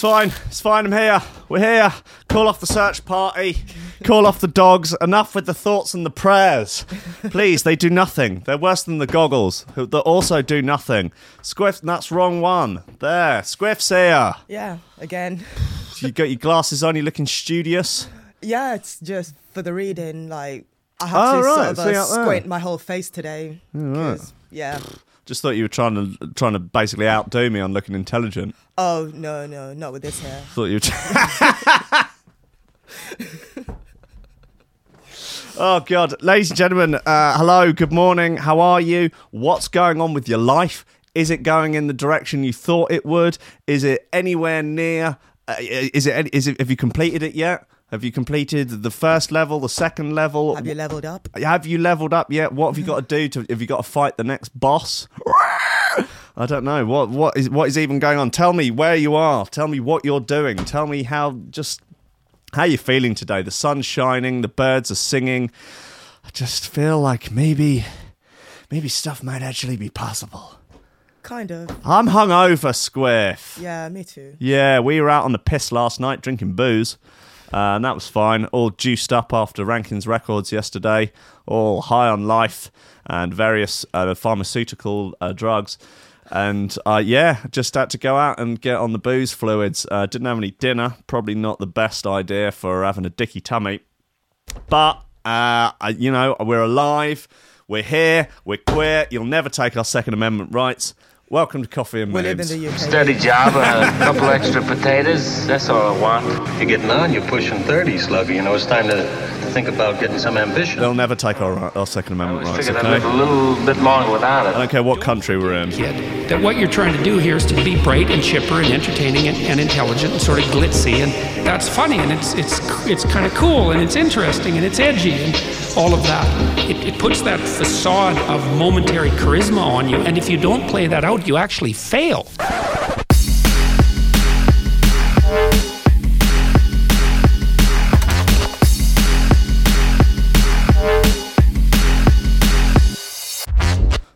It's fine. It's fine. I'm here. We're here. Call off the search party. Call off the dogs. Enough with the thoughts and the prayers. Please, they do nothing. They're worse than the goggles, who that also do nothing. Squiff, that's wrong one. There. Squiff's here. Yeah, again. You got your glasses on. You're looking studious. Yeah, it's just for the reading. Like I Oh, have to right, sort of uh, squint my whole face today. right. Yeah. Just thought you were trying to trying to basically outdo me on looking intelligent. Oh no, no, not with this hair. Thought you. Were oh God, ladies and gentlemen, uh, hello, good morning. How are you? What's going on with your life? Is it going in the direction you thought it would? Is it anywhere near? Uh, is it? Is it? Have you completed it yet? Have you completed the first level, the second level? Have you leveled up? Have you leveled up yet? What have you got to do to? Have you got to fight the next boss? I don't know what what is what is even going on. Tell me where you are. Tell me what you're doing. Tell me how just how you're feeling today. The sun's shining. The birds are singing. I just feel like maybe maybe stuff might actually be possible. Kind of. I'm hungover, Squiff. Yeah, me too. Yeah, we were out on the piss last night drinking booze. Uh, and that was fine. All juiced up after Rankins Records yesterday. All high on life and various uh, pharmaceutical uh, drugs. And uh, yeah, just had to go out and get on the booze fluids. Uh, didn't have any dinner. Probably not the best idea for having a dicky tummy. But, uh, you know, we're alive. We're here. We're queer. You'll never take our Second Amendment rights. Welcome to Coffee and We live in the UK. Steady job, a couple extra potatoes. That's all I want. You're getting on, you're pushing 30, Slugger. You know, it's time to think about getting some ambition. They'll never take our, our Second Amendment I rights, figured I'd live a little bit longer without it. I don't care what country we're in. kid. That what you're trying to do here is to be bright and chipper and entertaining and, and intelligent and sort of glitzy, and that's funny and it's it's it's kind of cool and it's interesting and it's edgy and all of that. It, it puts that facade of momentary charisma on you, and if you don't play that out, you actually fail.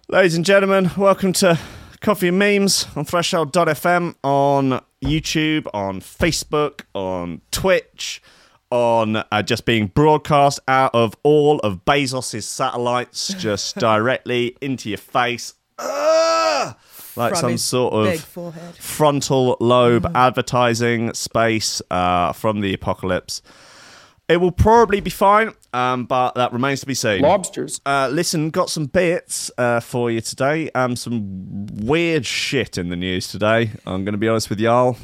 Ladies and gentlemen, welcome to Coffee and Memes on Threshold.fm, on YouTube, on Facebook, on Twitch, on uh, just being broadcast out of all of Bezos's satellites, just directly into your face. Ugh! Like From some sort of frontal lobe advertising space uh, from the apocalypse. It will probably be fine, um, but that remains to be seen. Lobsters. Uh, listen, got some bits uh, for you today. Um, some weird shit in the news today. I'm going to be honest with y'all.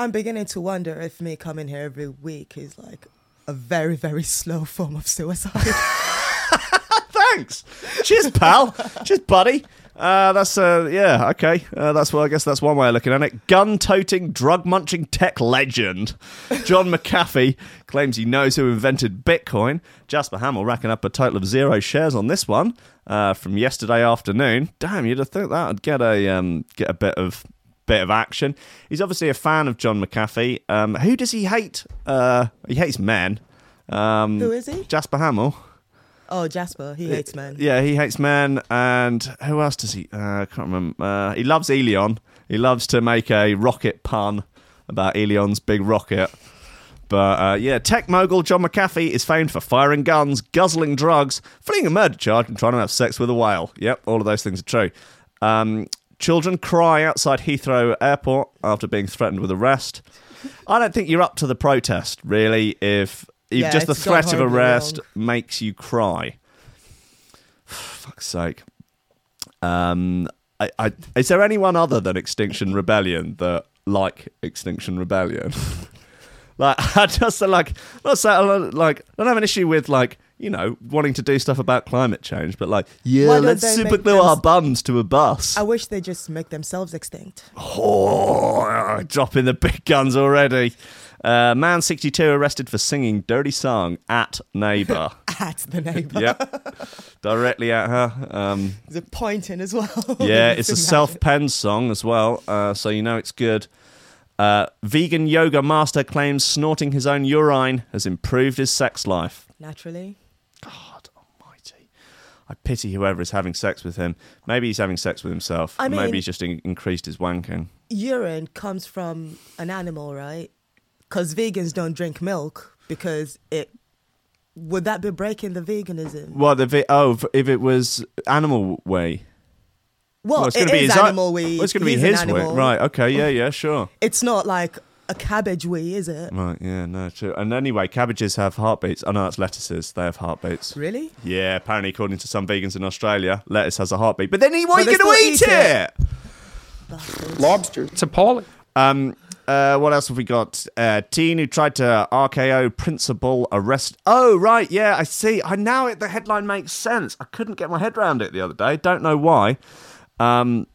I'm beginning to wonder if me coming here every week is like a very, very slow form of suicide. Thanks. Cheers, pal. Cheers, buddy. Uh, that's uh, yeah, okay. Uh, that's well, I guess that's one way of looking at it. Gun-toting, drug-munching tech legend John McAfee claims he knows who invented Bitcoin. Jasper Hamill racking up a total of zero shares on this one uh, from yesterday afternoon. Damn, you'd have thought that would get a um, get a bit of bit of action. He's obviously a fan of John McAfee. Um, who does he hate? Uh, he hates men. Um, Who is he? Jasper Hamill. oh, Jasper, he hates men. Yeah, he hates men, and who else does he? Uh, I can't remember. Uh, he loves Elon. He loves to make a rocket pun about Elon's big rocket. But uh, yeah, tech mogul John McAfee is famed for firing guns, guzzling drugs, fleeing a murder charge, and trying to have sex with a whale. Yep, all of those things are true. Um, children cry outside Heathrow Airport after being threatened with arrest. I don't think you're up to the protest, really, if, if Yeah, just the threat of arrest wrong. makes you cry. fuck's sake. Um, I, I, is there anyone other than Extinction Rebellion that like Extinction Rebellion? like, I just like, not say, like, I don't have an issue with like, you know, wanting to do stuff about climate change, but like, yeah, let's they super glue them our s- bums to a bus. I wish they just make themselves extinct. Oh, dropping the big guns already. Uh, man 62 arrested for singing dirty song at neighbor. At the neighbor. yep, directly at her. Um, Is it pointing as well? yeah, it's a self-penned song as well, uh, so you know it's good. Uh, vegan yoga master claims snorting his own urine has improved his sex life. Naturally. God almighty. I pity whoever is having sex with him. Maybe he's having sex with himself. I Maybe he's just in- increased his wanking. urine comes from an animal, right? Because vegans don't drink milk because it. Would that be breaking the veganism? Well, the vi- oh, if- it was animal whey. Well, it's it gonna be is his o- animal wee. Well, it's going to be an his whey, animal. right? Okay, yeah, yeah, sure. It's not like a cabbage wee, is it? Right, yeah, no, true. And anyway, cabbages have heartbeats. Oh no, that's lettuces. They have heartbeats. Really? Yeah, apparently, according to some vegans in Australia, lettuce has a heartbeat. But then, why are you going to eat eat it? it. Lobster. It's appalling. Um, uh, what else have we got? Uh, teen who tried to RKO principal arrest. Oh, right, yeah, I see. I now it, the headline makes sense. I couldn't get my head around it the other day. Don't know why. Um,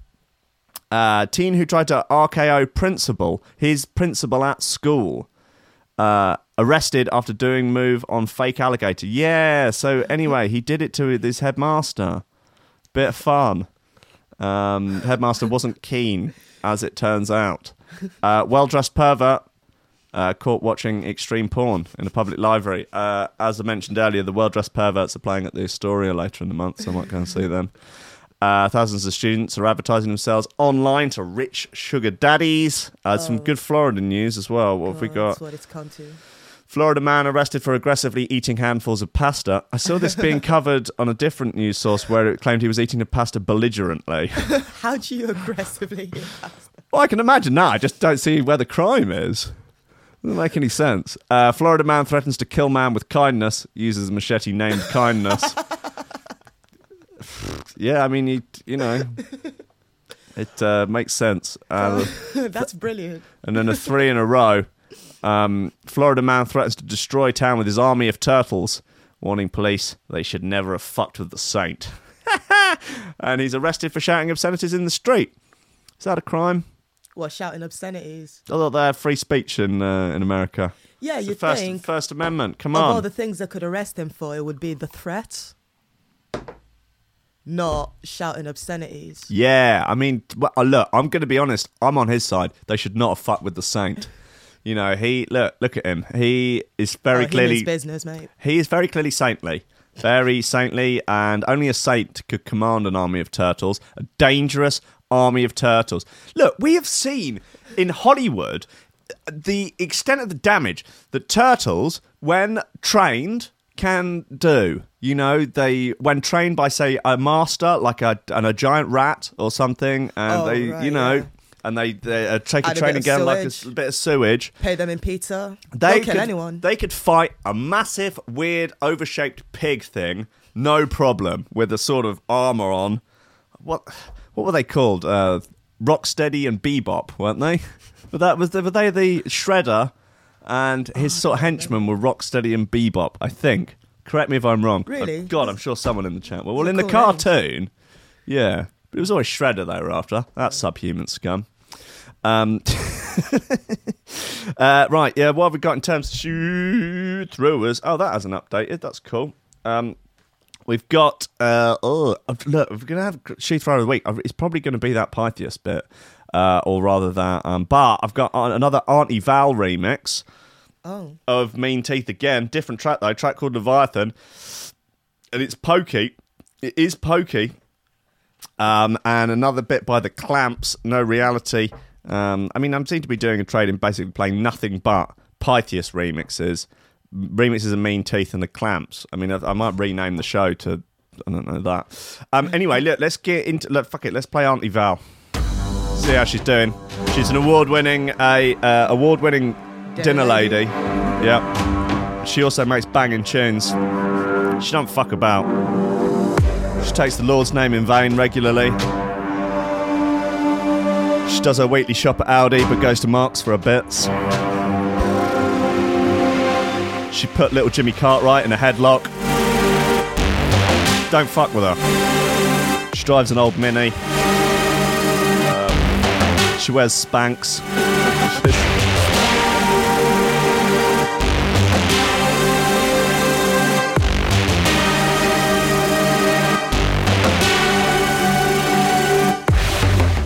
uh, teen who tried to RKO principal, his principal at school, uh, arrested after doing move on fake alligator. Yeah. So anyway, he did it to his headmaster. Bit of fun. Um, headmaster wasn't keen, as it turns out. Uh, well dressed pervert uh, caught watching extreme porn in a public library. Uh, as I mentioned earlier, the well dressed perverts are playing at the Astoria later in the month, so I might go and see them. Uh, thousands of students are advertising themselves online to rich sugar daddies. Uh, Some good Florida news as well. What have we Oh, got? That's what it's come to. Florida man arrested for aggressively eating handfuls of pasta. I saw this being covered on a different news source where it claimed he was eating the pasta belligerently. How do you aggressively eat pasta? well, I can imagine that. I just don't see where the crime is. Doesn't make any sense. Uh, Florida man threatens to kill man with kindness. Uses machete named kindness. yeah, I mean, you, you know, it uh, makes sense. Uh, That's brilliant. and then a three in a row. Um, Florida man threatens to destroy town with his army of turtles, warning police they should never have fucked with the saint. and he's arrested for shouting obscenities in the street. Is that a crime? What shouting obscenities? I thought they had free speech in uh, in America. Yeah, you'd first, think First Amendment. Come of on. all the things that could arrest him for, it would be the threat, not shouting obscenities. Yeah, I mean, well, uh, look, I'm going to be honest. I'm on his side. They should not have fucked with the saint. You know, he look look at him. He is very Oh, he clearly business, mate. he is very clearly saintly, very saintly, and only a saint could command an army of turtles, a dangerous army of turtles. Look, we have seen in Hollywood the extent of the damage that turtles, when trained, can do. You know, they when trained by say a master, like a and a giant rat or something, and Oh, they, right, you know. yeah. And they, they uh, take a Add a train again like a bit of sewage. Pay them in pizza. They Don't kill could, anyone. They could fight a massive, weird, over-shaped pig thing, no problem, with a sort of armor on. What what were they called? Uh, Rocksteady and Bebop, weren't they? But that was were they the Shredder, and his Oh, sort of henchmen were Rocksteady and Bebop, I think. Correct me if I'm wrong. Really? Oh, God, I'm sure someone in the chat. Well, well in the cool names. cartoon, yeah, but it was always Shredder they were after. That's subhuman scum. Um, uh, right, yeah. What have we got in terms of shoe throwers? Oh, that hasn't updated. That's cool. Um, we've got. Uh, oh, look, we're gonna have shoe thrower of the week. It's probably going to be that Pythias bit, uh, or rather that. Um, but I've got another Auntie Val remix oh, of Mean Teeth again. Different track though. Track called Leviathan, and it's pokey. It is pokey. Um, and another bit by the Clamps. No reality. Um, I mean, I'm seem to be doing a trade in basically playing nothing but Pythias remixes, remixes of Mean Teeth and the Clamps. I mean, I, I might rename the show to I don't know that. Um, anyway, look, let's get into. Look, fuck it. Let's play Auntie Val. See how she's doing. She's an award-winning a uh, award-winning dinner, Dinner lady. lady. Yeah. She also makes banging tunes. She don't fuck about. She takes the Lord's name in vain regularly. She does her weekly shop at Aldi, but goes to Marks for her bits. She put little Jimmy Cartwright in a headlock. Don't fuck with her. She drives an old Mini. She wears Spanx.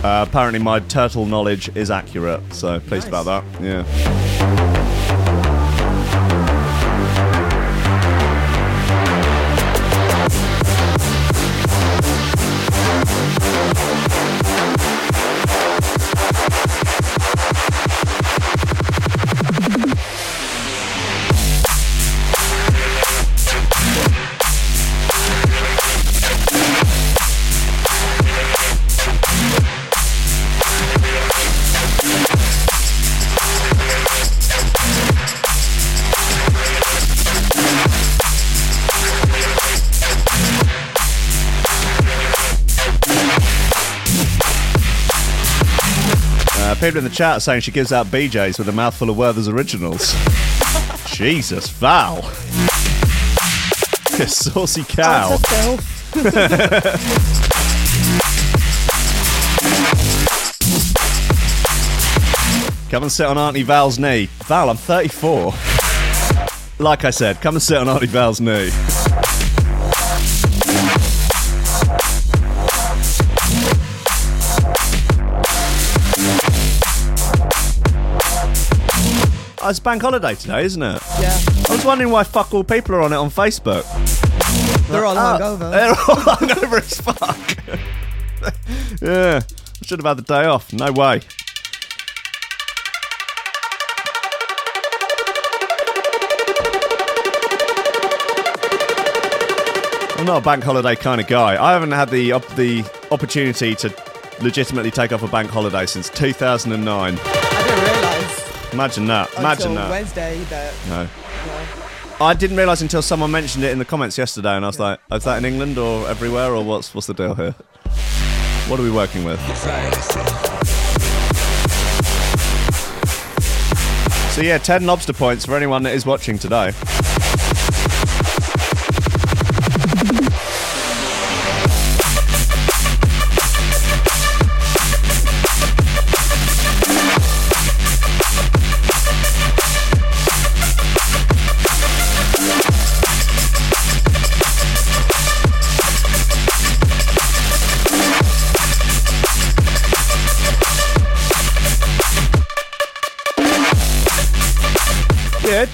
Uh, apparently, my turtle knowledge is accurate, so pleased Nice. about that. Yeah. In the chat saying she gives out BJs with a mouthful of Werther's originals. Jesus, Val. You saucy cow. Out of filth. Come and sit on Auntie Val's knee. Val, I'm 34. Like I said, come and sit on Auntie Val's knee. It's bank holiday today, isn't it? Yeah, I was wondering why fuck all people are on it on Facebook. they're all Ah, hungover. They're all hungover as fuck. yeah, I should have had the day off. No way. I'm not a bank holiday kind of guy. I haven't had the op- the opportunity to legitimately take off a bank holiday since 2009. I didn't realise Imagine that. Imagine until that. Wednesday that. No. No. I didn't realise until someone mentioned it in the comments yesterday, and I was like, "Is that in England or everywhere, or what's what's the deal here? What are we working with?" So yeah, ten lobster points for anyone that is watching today.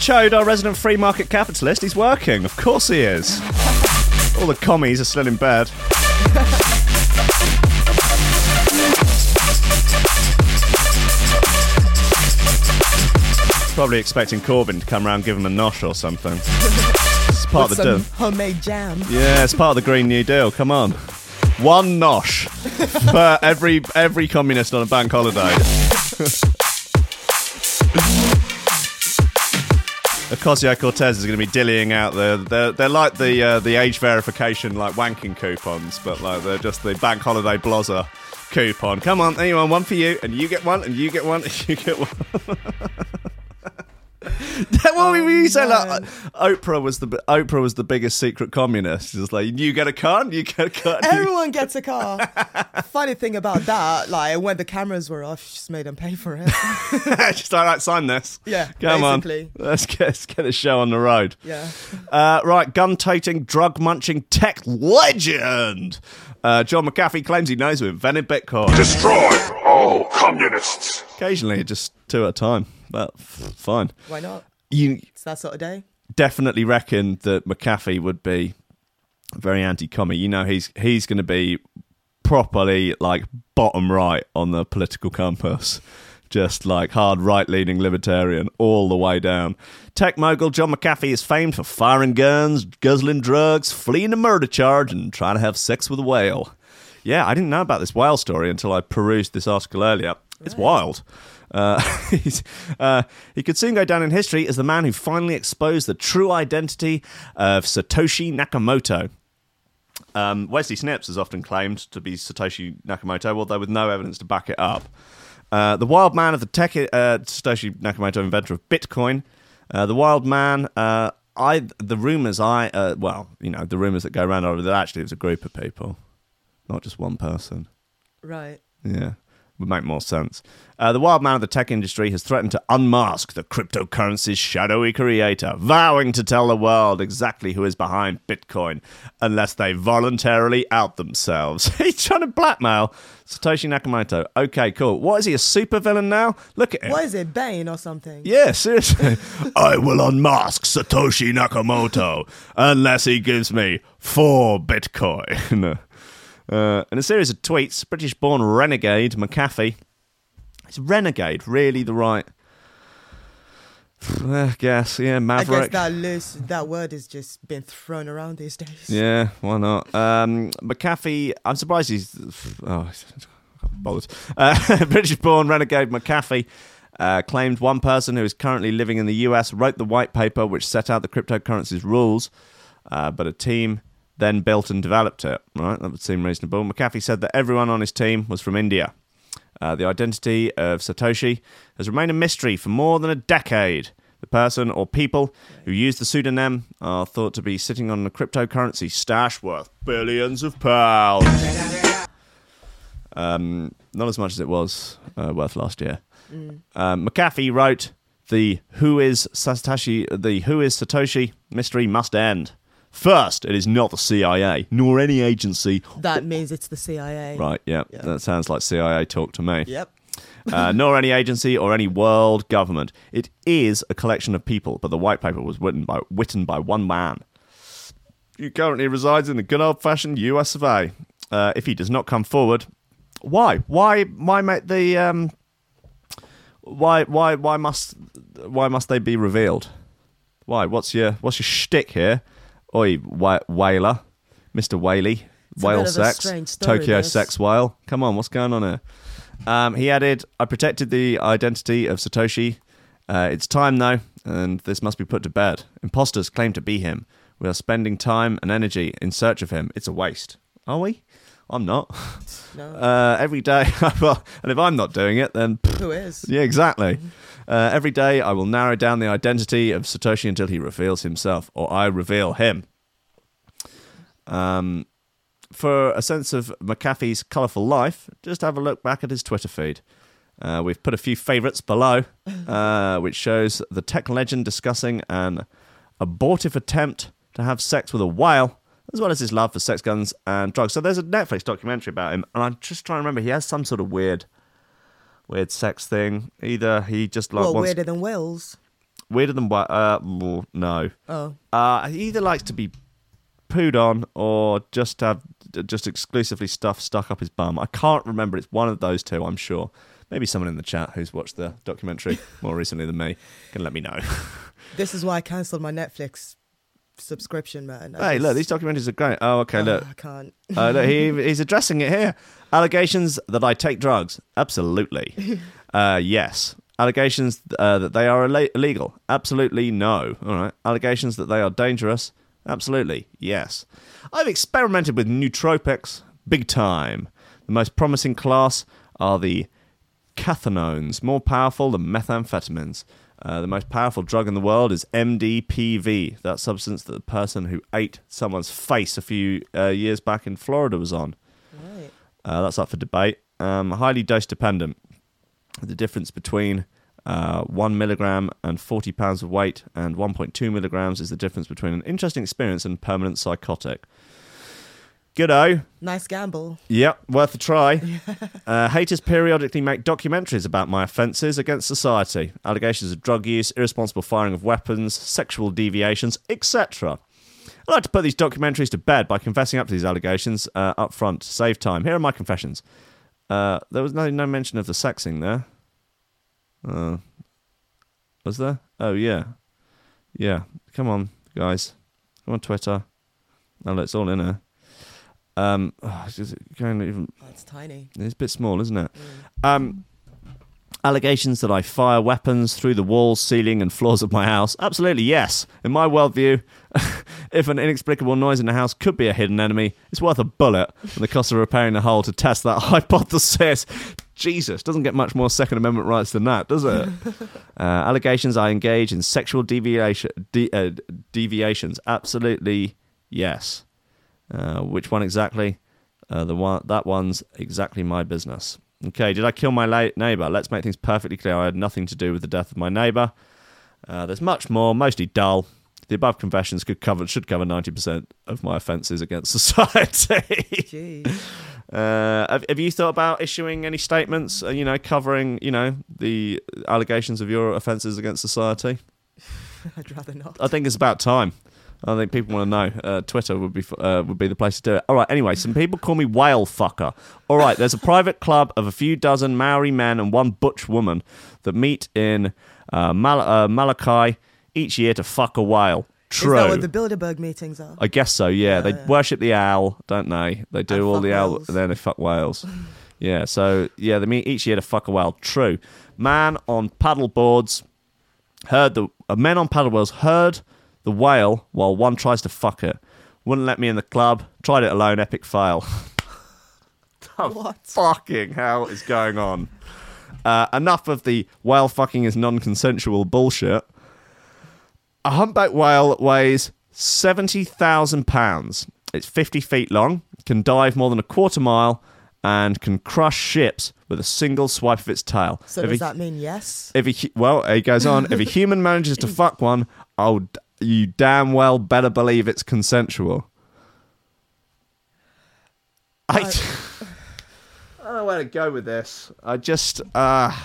Chode, our resident free market capitalist, he's working. Of course he is. All the commies are still in bed. Probably expecting Corbyn to come around and give him a nosh or something. It's part With of the some deal. homemade jam. Yeah, it's part of the Green New Deal. Come on. One nosh for every every communist on a bank holiday. Ocasio Cortez is going to be dillying out the they're, they're like the uh, the age verification like wanking coupons, but like they're just the bank holiday blozzer coupon. Come on, anyone, one for you, and you get one, and you get one, and you get one. what we you say like. Oprah was the Oprah was the biggest secret communist. It's like you get a car, you get a car. Everyone gets a car. Funny thing about that, like when the cameras were off, she just made them pay for it. Just like all right, sign this. Yeah, come basically. on. Let's get let's get the show on the road. yeah. Uh, right, gun toting, drug munching tech legend. Uh, John McAfee claims he knows who invented Bitcoin. Destroy all communists. Occasionally, just two at a time, but f- fine. Why not? You It's that sort of day. definitely reckon that McAfee would be very anti-commie. You know, he's he's going to be properly like bottom right on the political compass. Just like hard right leaning libertarian all the way down. Tech mogul John McAfee is famed for firing guns, guzzling drugs, fleeing a murder charge, and trying to have sex with a whale. Yeah, I didn't know about this whale story until I perused this article earlier. It's wild. Uh, uh, he could soon go down in history as the man who finally exposed the true identity of Satoshi Nakamoto. Um, Wesley Snipes is often claimed to be Satoshi Nakamoto, although with no evidence to back it up. Uh, the wild man of the tech, uh, Satoshi Nakamoto, inventor of Bitcoin. Uh, the wild man. Uh, I the rumors I uh, well you know the rumors that go around are that actually it was a group of people, not just one person. Right. Yeah, would make more sense. Uh, the wild man of the tech industry has threatened to unmask the cryptocurrency's shadowy creator, vowing to tell the world exactly who is behind Bitcoin unless they voluntarily out themselves. He's trying to blackmail Satoshi Nakamoto. Okay, cool. What is he, a supervillain now? Look at him. What is it, Bane or something? Yeah, seriously. I will unmask Satoshi Nakamoto unless he gives me four Bitcoin. Uh, in a series of tweets, British born renegade McAfee. Is renegade really the right. I guess, yeah, maverick. I guess that loose, that word is just been thrown around these days. Yeah, why not? Um, McAfee, I'm surprised he's. Oh, bothered. Uh, British born renegade McAfee uh, claimed one person who is currently living in the US wrote the white paper which set out the cryptocurrency's rules, uh, but a team then built and developed it. Right, that would seem reasonable. McAfee said that everyone on his team was from India. Uh, the identity of Satoshi has remained a mystery for more than a decade. The person or people who use the pseudonym are thought to be sitting on a cryptocurrency stash worth billions of pounds. Um, not as much as it was uh, worth last year. Um, McAfee wrote, "The who is Satoshi, the who is Satoshi mystery must end. First, it is not the CIA nor any agency. That means it's the CIA. Right? Yeah, Yeah. that sounds like CIA talk to me. Yep. uh, nor any agency or any world government. It is a collection of people, but the white paper was written by written by one man. He currently resides in the good old fashioned US of A. Uh, if he does not come forward, why? Why? Why make the um? Why? Why? Why must? Why must they be revealed? Why? What's your What's your shtick here? Oi, wh- whaler, Mister Whaley, It's whale bit of a sex, story, Tokyo this. sex whale. Come on, what's going on here? Um, he added, I protected the identity of Satoshi. Uh, it's time, though, and this must be put to bed. Imposters claim to be him. We are spending time and energy in search of him. It's a waste. Are we? I'm not. No. Uh, every day, well, and if I'm not doing it, then Who is? yeah, exactly. Uh, every day, I will narrow down the identity of Satoshi until he reveals himself, or I reveal him. Um, for a sense of McAfee's colourful life, just have a look back at his Twitter feed. Uh, we've put a few favourites below, uh, which shows the tech legend discussing an abortive attempt to have sex with a whale, as well as his love for sex guns and drugs. So there's a Netflix documentary about him, and I'm just trying to remember. He has some sort of weird, weird sex thing. Either he just like Well, wants weirder than Wales. weirder than what? Uh, no. Oh. Uh, he either likes to be pooed on or just have just exclusively stuff stuck up his bum. I can't remember. It's one of those two. I'm sure. Maybe someone in the chat who's watched the documentary more recently than me can let me know. This is why I cancelled my Netflix subscription, man. I hey, look, these documentaries are great. Oh, okay, Oh, look. I can't. Uh, look, he, he's addressing it here. Allegations that I take drugs. Absolutely. Uh, yes. Allegations uh, that they are illa- illegal. Absolutely no. All right. Allegations that they are dangerous. Absolutely yes. I've experimented with nootropics. Big time. The most promising class are the cathinones, more powerful than methamphetamines. Uh, the most powerful drug in the world is MDPV, that substance that the person who ate someone's face a few uh, years back in Florida was on. Right. Uh, that's up for debate. Um, highly dose dependent. The difference between uh, 1 milligram and 40 pounds of weight and 1.2 milligrams is the difference between an interesting experience and permanent psychotic. Goodo. Nice gamble. Yep, worth a try. uh, haters periodically make documentaries about my offences against society, allegations of drug use, irresponsible firing of weapons, sexual deviations, etc. I like to put these documentaries to bed by confessing up to these allegations uh, up front to save time. Here are my confessions. Uh, there was no no mention of the sexing there. Uh, was there? Oh yeah, yeah. Come on, guys. Come on, Twitter. Oh, it's all in there. Um, oh, it's just going even That's tiny. it's a bit small, isn't it? Um, allegations that I fire weapons through the walls, ceiling, and floors of my house. Absolutely, yes. In my worldview, if an inexplicable noise in the house could be a hidden enemy, it's worth a bullet and the cost of repairing the hole to test that hypothesis. Jesus, doesn't get much more Second Amendment rights than that, does it? uh, allegations I engage in sexual deviation, de- uh, deviations. Absolutely, yes. Uh, which one exactly? Uh, the one that one's exactly my business. Okay, did I kill my la- neighbour? Let's make things perfectly clear. I had nothing to do with the death of my neighbour. Uh, there's much more, mostly dull. The above confessions could cover should cover ninety percent of my offences against society. Uh, have, have you thought about issuing any statements? Uh, you know, covering you know the allegations of your offences against society. I'd rather not. I think it's about time. I think people want to know. Uh, Twitter would be uh, would be the place to do it. All right. Anyway, some people call me whale fucker. All right. There's a private club of a few dozen Maori men and one butch woman that meet in uh, Mal- uh, Malachi each year to fuck a whale. True. Is that what the Bilderberg meetings are? I guess so. Yeah, they Yeah. worship the owl, don't they? They do And all the owl, whales. and then they fuck whales. yeah. So yeah, they meet each year to fuck a whale. True. Man on paddle boards heard the uh, men on paddle boards heard the whale while one tries to fuck it. Wouldn't let me in the club. Tried it alone. Epic fail. What? fucking hell is going on? Uh, enough of the whale fucking is non-consensual bullshit. A humpback whale weighs seventy thousand pounds. It's fifty feet long, can dive more than a quarter mile, and can crush ships with a single swipe of its tail. So If does a- that mean yes? if a well, he goes on. If a human manages to fuck one, d- you damn well better believe it's consensual. I, I don't know where to go with this. I just, uh,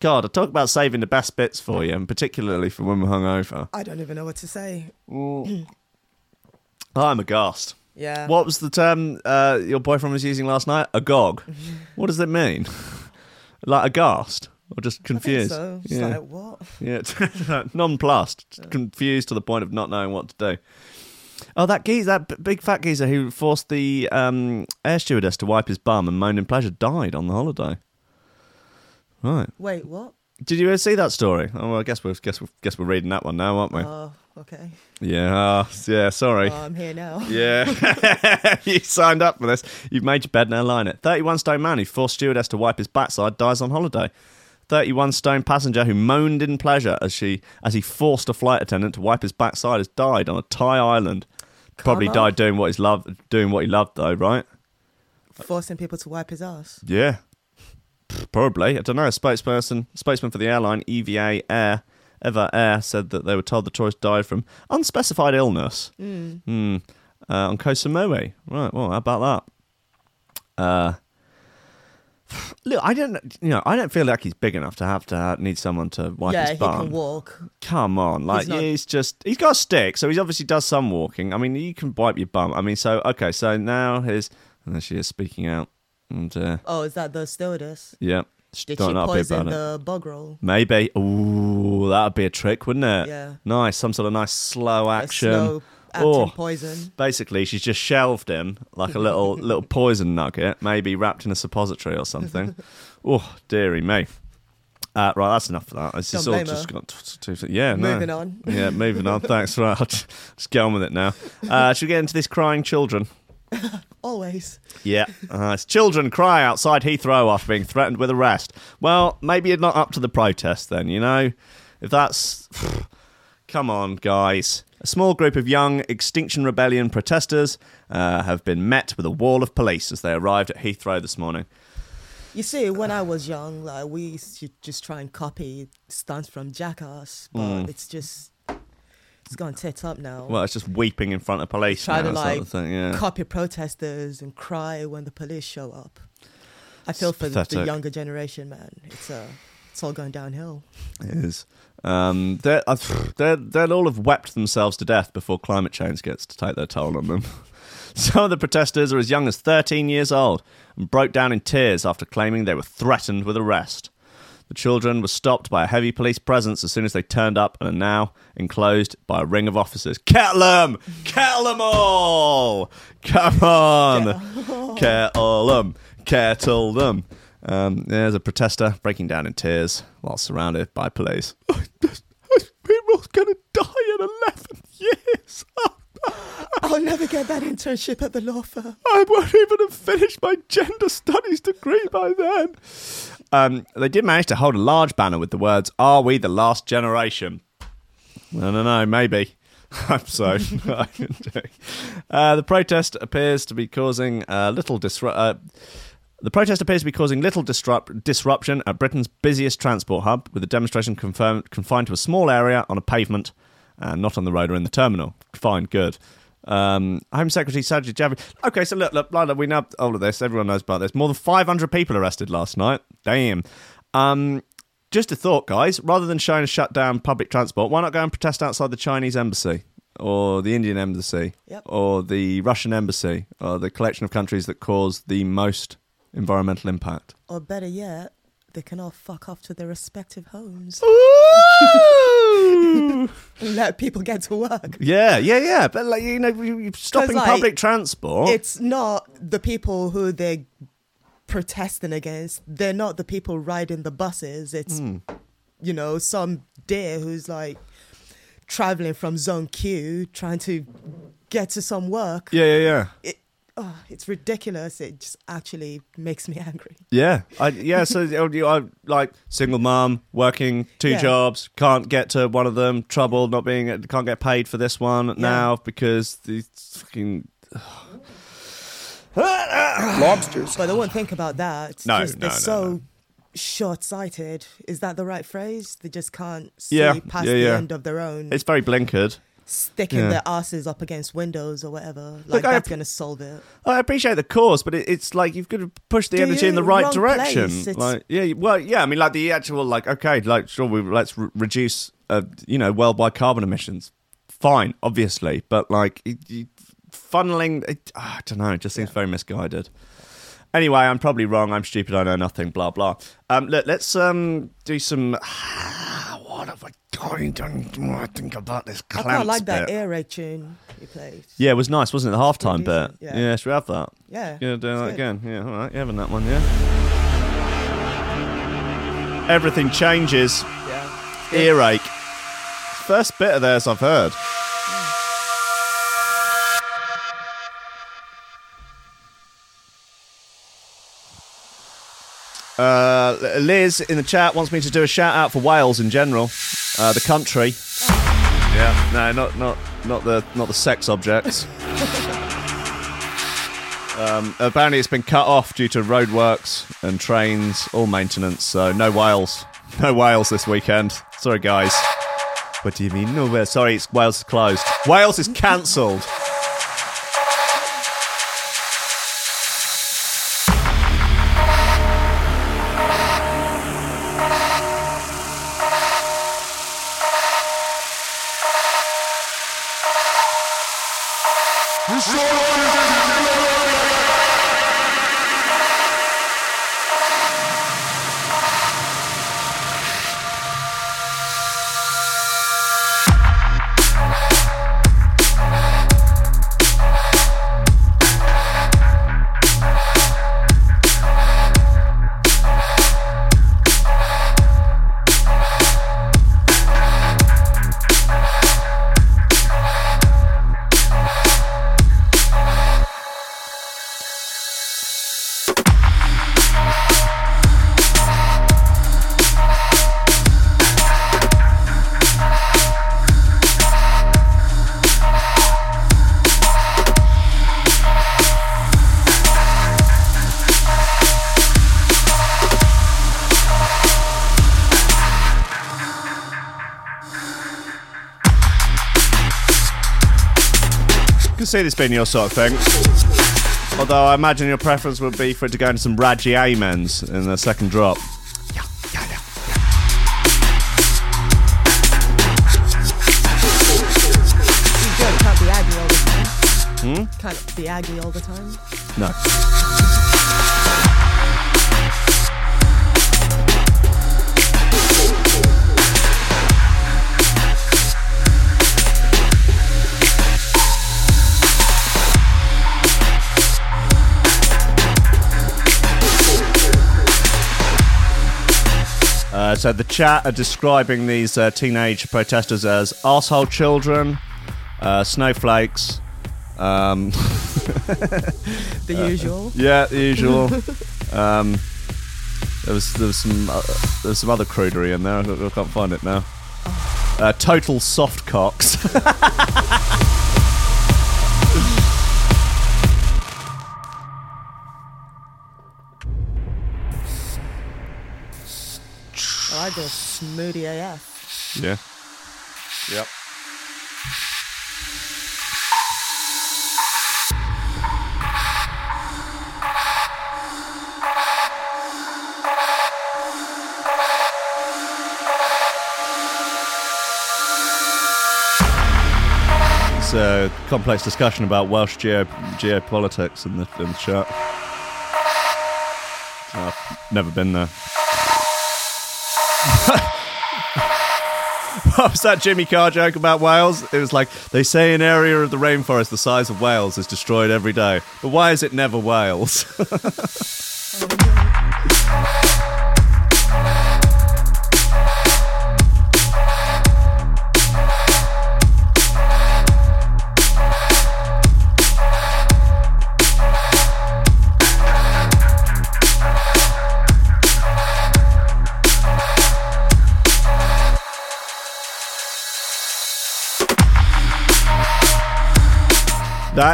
God, I talk about saving the best bits for you, and particularly for when we're hungover. I don't even know what to say. I'm aghast. Yeah. What was the term uh, your boyfriend was using last night? Agog. what does it mean? like aghast or just I think confused? so. Just Yeah. like what? Yeah, nonplussed, confused to the point of not knowing what to do. Oh, that geezer, that big fat geezer who forced the um, air stewardess to wipe his bum and moaned in pleasure died on the holiday. Right? Wait, what? Did you ever see that story? Oh, well, I guess we're guess we're, guess we're reading that one now, aren't we? Oh, okay. yeah, uh, yeah. Sorry. Oh, I'm here now. Yeah, you signed up for this. You've made your bed, now lie in it. 31 stone man who forced stewardess to wipe his backside dies on holiday. 31 stone passenger who moaned in pleasure as she as he forced a flight attendant to wipe his backside has died on a Thai island. Probably died doing what he's loved, doing what he loved though, right? Forcing people to wipe his ass. Yeah, probably. I don't know. A spokesperson, spokesman for the airline EVA Air, Eva Air, said that they were told the tourist died from unspecified illness Hmm. uh, on Koh Samui. Right. Well, how about that? Uh, look, I don't. You know, I don't feel like he's big enough to have to ha- need someone to wipe yeah, his bum. Yeah, he can walk. Come on, like he's, not- just he's got a stick, so he obviously does some walking. I mean, you can wipe your bum. I mean, so okay, so now his and she is speaking out, and uh, Oh, is that the stewardess? yeah, Did she poison it. the bug roll? Maybe. Ooh, that'd be a trick, wouldn't it? Yeah. Nice, some sort of nice slow action. slow Oh. poison. Basically, she's just shelved him like a little little poison nugget, maybe wrapped in a suppository or something. oh, dearie me. Uh, right, that's enough for that. It's just all just got t- t- yeah. no. Moving on. Yeah, moving on. Thanks. Right, I'll just just get on with it now. Uh, should we get into this crying children? Always. Yeah. Uh, it's children cry outside Heathrow after being threatened with arrest. Well, maybe you're not up to the protest then, you know? If that's. Come on, guys. A small group of young Extinction Rebellion protesters uh, have been met with a wall of police as they arrived at Heathrow this morning. You see, when I was young, like we used to just try and copy stunts from Jackass, but Mm. it's just it's gone tits up now. Well, it's just weeping in front of police. try now, to sort like of thing, yeah. copy protesters and cry when the police show up. I feel It's for the, the younger generation, man. It's uh, it's all going downhill. It is. Um, they're, uh, they're, they'll all have wept themselves to death before climate change gets to take their toll on them. Some of the protesters are as young as 13 years old and broke down in tears after claiming they were threatened with arrest. The children were stopped by a heavy police presence as soon as they turned up and are now enclosed by a ring of officers. Kettle them! Kettle them all! Come on! Kettle them! Kettle them! Um, there's a protester breaking down in tears while surrounded by police. People's gonna die in 11 years. I'll never get that internship at the law firm. I won't even have finished my gender studies degree by then. Um, they did manage to hold a large banner with the words, Are we the last generation? I don't know, maybe. I hope so. uh, the protest appears to be causing a little disru- uh, the protest appears to be causing little disrupt- disruption at Britain's busiest transport hub, with the demonstration confirmed, confined to a small area on a pavement and not on the road or in the terminal. Fine, good. Um, Home Secretary Sajid Javid. Okay, so look, look, look, we know all of this. Everyone knows about this. More than 500 people arrested last night. Damn. Um, just a thought, guys. Rather than trying to shut down public transport, why not go and protest outside the Chinese embassy? Or the Indian embassy, Yep. or the Russian embassy, or the collection of countries that cause the most environmental impact. Or better yet, they can all fuck off to their respective homes let people get to work. yeah, yeah, yeah. But like you know, you- you're stopping like, public transport. It's not the people who they're protesting against. They're not the people riding the buses. It's, Hmm. you know, some dear who's like traveling from zone Q trying to get to some work. yeah, yeah, yeah. It, oh, it's ridiculous. It just actually makes me angry. Yeah, I, yeah. So oh, you I like single mom, working two Yeah. jobs, can't get to one of them. Trouble not being, can't get paid for this one now because the fucking Lobsters. But I won't think about that. No, just, no, they're no, so no. short-sighted. Is that the right phrase? They just can't see Yeah, past yeah, the end of their own, it's very blinkered. Sticking yeah. their asses up against windows or whatever. Like Look, that's app- going to solve it. I appreciate the cause, but it, it's like you've got to push the Do energy in the right direction. Like, yeah, well, yeah. I mean, like the actual, like, okay, like, sure, we let's re- reduce, uh, you know, worldwide carbon emissions. Fine, obviously, but like it, it, funneling, it, ah, I don't know. It just seems very misguided. Anyway, I'm probably wrong. I'm stupid. I know nothing. Blah blah. Um, let, let's um do some. What have I going to I think about this? I quite like that bit. air raid tune you played. Yeah, it was nice, wasn't it? The halftime bit. Yeah. yeah. should we have that? Yeah, Yeah, do it's that good. again. Yeah, all right. You having that one? Yeah. Everything changes. Yeah. Earache. First bit of theirs I've heard. Uh, Liz in the chat wants me to do a shout out for Wales in general, uh, the country. Yeah, no, not not not the not the sex objects. um, apparently, it's been cut off due to roadworks and trains, all maintenance. So no Wales, no Wales this weekend. Sorry, guys. What do you mean? No. Sorry, it's Wales is closed. Wales is cancelled. Can see this being your sort of thing. Although I imagine your preference would be for it to go into some Raji Amens in the second drop. Yeah, yeah, yeah. You can't be aggy all the time. Hmm? Can't be aggy all the time. No. So the chat are describing these uh, teenage protesters as asshole children, uh, snowflakes, um, The usual. yeah, the usual. um, there was there was some uh, there was some other crudery in there. I, I can't find it now. Uh, total soft cocks. I like this smoothie AF. yeah. Yep. It's a complex discussion about Welsh geo- geopolitics in the, in the chat. I've never been there. What was that Jimmy Carr joke about Wales? It was like they say an area of the rainforest the size of Wales is destroyed every day, but why is it never Wales?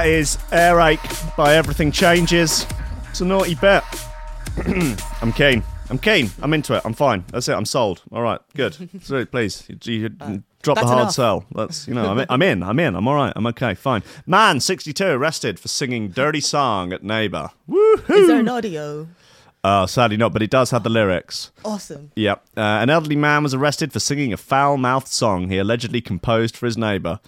That is Airache by Everything Changes. It's a naughty bit. I'm keen. I'm keen. I'm into it. I'm fine. That's it. I'm sold. All right. Good. So please, you, you drop the hard enough. sell. That's you know. I'm in, I'm in. I'm in. I'm all right. I'm okay. Fine. Man, 62 arrested for singing "Dirty Song" at Neighbour. Woohoo! Is there an audio? Oh, sadly not, but it does have the lyrics. Awesome. Yep. Uh, an elderly man was arrested for singing a foul mouthed song he allegedly composed for his neighbour.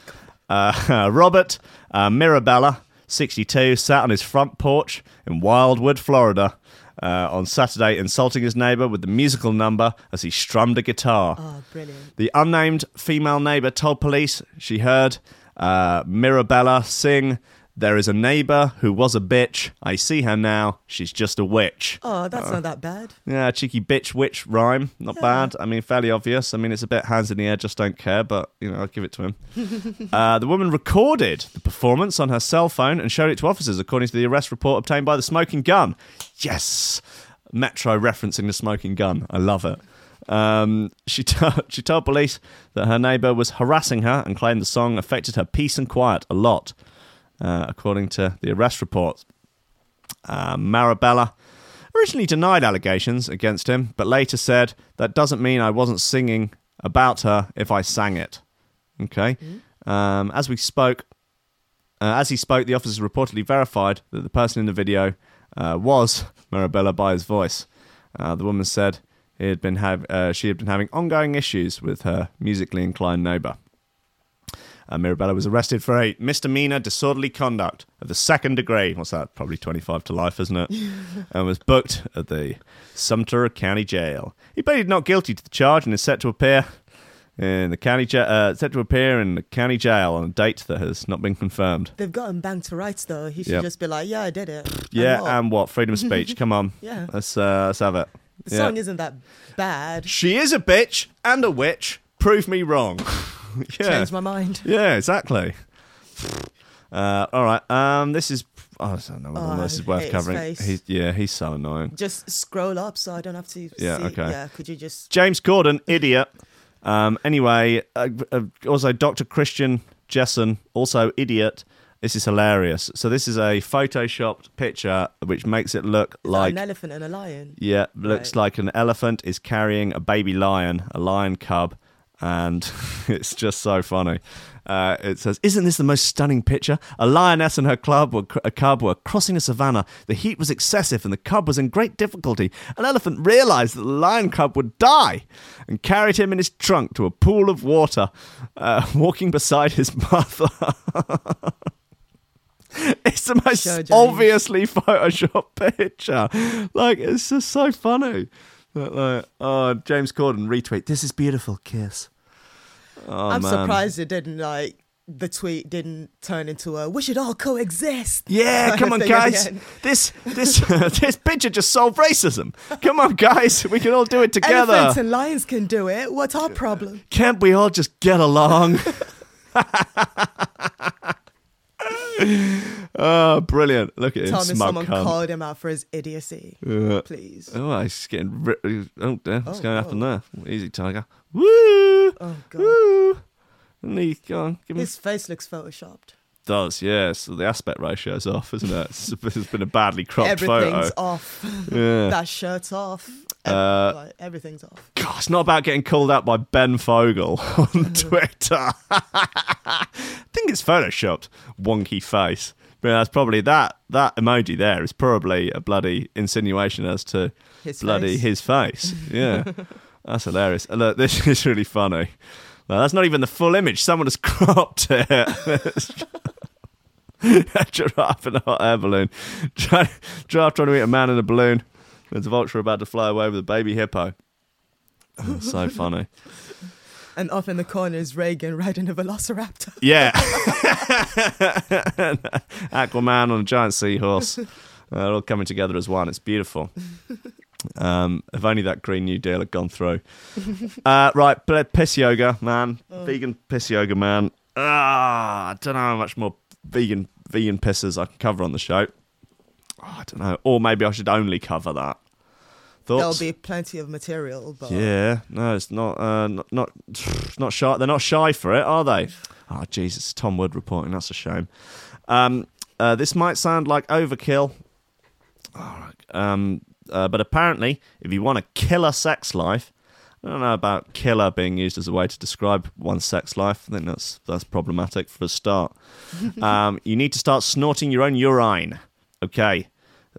Uh, Robert uh, Mirabella, 62, sat on his front porch in Wildwood, Florida. Uh, on Saturday, insulting his neighbour with the musical number as he strummed a guitar. Oh, brilliant. The unnamed female neighbour told police she heard uh, Mirabella sing, There is a neighbour who was a bitch. I see her now. She's just a witch. Oh, that's not that bad. Yeah, cheeky bitch witch rhyme. Not bad. I mean, fairly obvious. I mean, it's a bit hands in the air, just don't care, but, you know, I'll give it to him. uh, the woman recorded the performance on her cell phone and showed it to officers, according to the arrest report obtained by the smoking gun. Yes! Metro referencing the smoking gun. I love it. Um, she, t- she told police that her neighbour was harassing her and claimed the song affected her peace and quiet a lot, uh, according to the arrest report. Uh, Mirabella originally denied allegations against him, but later said, That doesn't mean I wasn't singing about her if I sang it. Okay. Um, as we spoke, uh, as he spoke, the officers reportedly verified that the person in the video uh, was Mirabella by his voice. Uh, the woman said he had been have, uh, she had been having ongoing issues with her musically inclined neighbour. Uh, Mirabella was arrested for a misdemeanor disorderly conduct of the second degree. What's that? Probably 25 to life, isn't it? and was booked at the Sumter County Jail. He pleaded not guilty to the charge and is set to appear in the county ja- uh, set to appear in the county jail on a date that has not been confirmed. They've got him banged to rights, though. He should Yep. just be like, yeah, I did it. And Yeah, what? and what? Freedom of speech. Come on. Yeah. Let's uh, let's have it. the Yeah. song isn't that bad. She is a bitch and a witch. Prove me wrong. yeah. Changed my mind. Yeah, exactly. Uh, all right. Um, this is. Oh, I don't know whether Oh, this is worth hate his covering. face. He's, yeah, he's so annoying. Just scroll up so I don't have to Yeah, see. okay. Yeah, could you just. James Corden, idiot. Um, anyway, uh, uh, also Dr. Christian Jessen, also idiot. This is hilarious. So this is a photoshopped picture which makes it look like an elephant and a lion. yeah, looks Right. like an elephant is carrying a baby lion, a lion cub, and it's just so funny. Uh, it says, "Isn't this the most stunning picture? A lioness and her club were a cub were crossing a savannah. The heat was excessive, and the cub was in great difficulty. An elephant realised that the lion cub would die, and carried him in his trunk to a pool of water, uh, walking beside his mother." It's the most obviously photoshopped picture. Like it's just so funny. Like, like, oh, James Corden retweet. This is beautiful. Kiss. Oh, I'm man. surprised it didn't like the tweet didn't turn into a "we should all coexist." Yeah, come on, thing at the guys. This this this picture just solved racism. Come on, guys. We can all do it together. Elephants and lions can do it. What's our problem? Can't we all just get along? Oh, brilliant! Look at him, Tell me someone cunt. called him out for his idiocy, Uh, please. Oh, he's getting. Ri- oh, there. What's Oh, going to happen there? Easy, Tiger. Woo! Oh god, Woo! Go on, give me. his face looks photoshopped. does, yes. The aspect ratio's off, isn't it? It's, it's been a badly cropped Everything's photo. off. Yeah. that shirt's off. Uh, like, everything's off. God, it's not about getting called out by Ben Fogle on Twitter. Think it's photoshopped. Wonky face. But that's probably that that emoji there is probably a bloody insinuation as to His bloody face. his face. Yeah. that's hilarious. Uh, look, this is really funny. No, that's not even the full image. Someone has cropped it. a giraffe in a hot air balloon. Gi- Giraffe trying to eat a man in a balloon. There's a vulture about to fly away with a baby hippo. Oh, so funny. And off in the corner is Reagan riding a velociraptor. Yeah. Aquaman on a giant seahorse. Uh, they're all coming together as one. It's beautiful. Um, if only that Green New Deal had gone through. Uh, right, but piss yoga, man. Vegan piss yoga, man. Ah, I don't know how much more vegan vegan pisses I can cover on the show. Oh, I don't know. Or maybe I should only cover that. There'll be plenty of material, but Yeah, no, it's not. Uh, not, not, not shy. They're not shy for it, are they? Oh, Jesus, Tom Wood reporting. That's a shame. Um, uh, this might sound like overkill, um, uh, but apparently, if you want a killer sex life, I don't know about killer being used as a way to describe one's sex life. I think that's that's problematic for a start. um, you need to start snorting your own urine. Okay.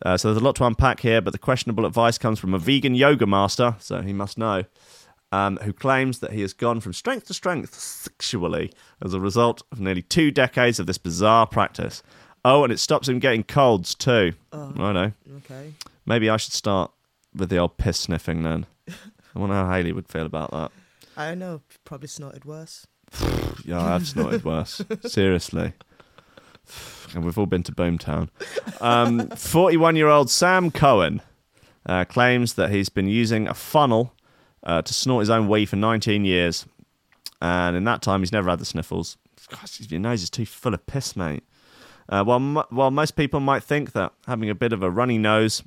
Uh, so there's a lot to unpack here, but the questionable advice comes from a vegan yoga master, so he must know, um, who claims that he has gone from strength to strength sexually as a result of nearly two decades of this bizarre practice. Oh, and it stops him getting colds too. I know. Okay. Maybe I should start with the old piss sniffing then. I wonder how Haley would feel about that. I don't know. Probably snorted worse. Yeah, I've snorted worse. Seriously. And we've all been to Boomtown. Um, 41 year old Sam Cohen uh, claims that he's been using a funnel uh, to snort his own wee for 19 years. And in that time, he's never had the sniffles. Gosh, your nose is too full of piss, mate. Uh, while, mo- while most people might think that having a bit of a runny nose